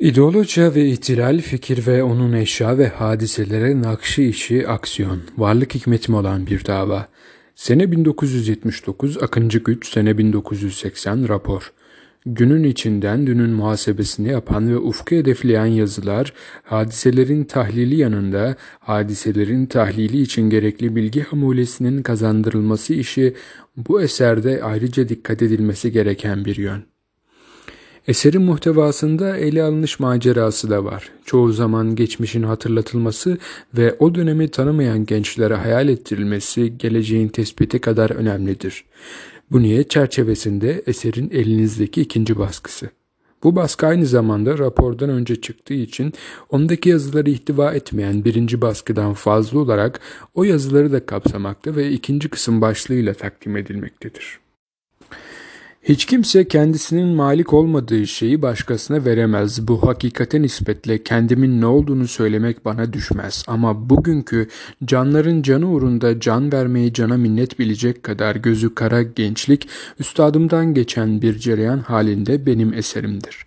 İdeoloji ve ihtilal, fikir ve onun eşya ve hadiselere nakşı işi aksiyon, varlık hikmetimi olan bir dava. Sene 1979, Akıncı Güç, sene 1980, rapor. Günün içinden dünün muhasebesini yapan ve ufku hedefleyen yazılar, hadiselerin tahlili yanında hadiselerin tahlili için gerekli bilgi hamulesinin kazandırılması işi bu eserde ayrıca dikkat edilmesi gereken bir yön. Eserin muhtevasında ele alınış macerası da var. Çoğu zaman geçmişin hatırlatılması ve o dönemi tanımayan gençlere hayal ettirilmesi geleceğin tespiti kadar önemlidir. Bu niyet çerçevesinde eserin elinizdeki ikinci baskısı. Bu baskı aynı zamanda rapordan önce çıktığı için ondaki yazıları ihtiva etmeyen birinci baskıdan fazla olarak o yazıları da kapsamakta ve ikinci kısım başlığıyla takdim edilmektedir. Hiç kimse kendisinin malik olmadığı şeyi başkasına veremez. Bu hakikate nispetle kendimin ne olduğunu söylemek bana düşmez. Ama bugünkü canların canı uğrunda can vermeyi cana minnet bilecek kadar gözü kara gençlik, üstadımdan geçen bir cereyan halinde benim eserimdir.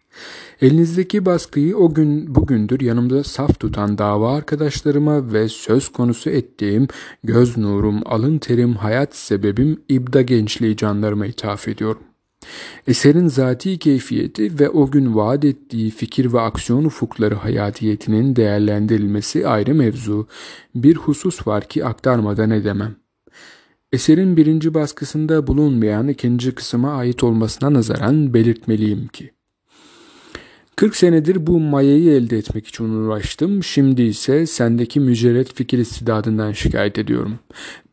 Elinizdeki baskıyı o gün bugündür yanımda saf tutan dava arkadaşlarıma ve söz konusu ettiğim göz nurum, alın terim, hayat sebebim, ibda gençliği canlarıma ithaf ediyorum. Eserin zati keyfiyeti ve o gün vaat ettiği fikir ve aksiyon ufukları hayatiyetinin değerlendirilmesi ayrı mevzu. Bir husus var ki aktarmadan edemem. Eserin birinci baskısında bulunmayan ikinci kısma ait olmasına nazaran belirtmeliyim ki, 40 senedir bu mayayı elde etmek için uğraştım. Şimdi ise sendeki mücerret fikir istidadından şikayet ediyorum.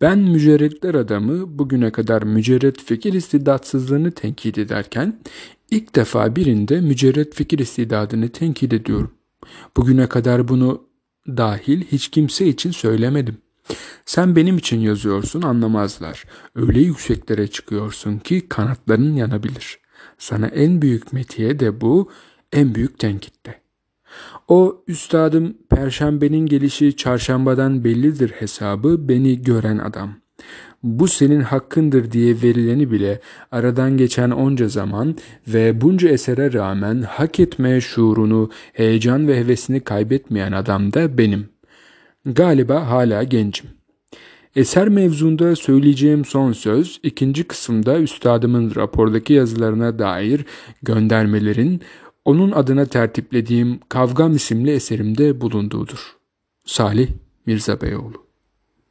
Ben mücerretler adamı bugüne kadar mücerret fikir istidatsızlığını tenkit ederken ilk defa birinde mücerret fikir istidadını tenkit ediyorum. Bugüne kadar bunu dahil hiç kimse için söylemedim. Sen benim için yazıyorsun anlamazlar. Öyle yükseklere çıkıyorsun ki kanatların yanabilir. Sana en büyük metiye de bu, en büyük tenkitte. O üstadım perşembenin gelişi çarşambadan bellidir hesabı beni gören adam. Bu senin hakkındır diye verileni bile aradan geçen onca zaman ve bunca esere rağmen hak etme şuurunu, heyecan ve hevesini kaybetmeyen adam da benim. Galiba hala gencim. Eser mevzunda söyleyeceğim son söz ikinci kısımda üstadımın rapordaki yazılarına dair göndermelerin onun adına tertiplediğim Kavgam isimli eserimde bulunduğudur. Salih Mirza Beyoğlu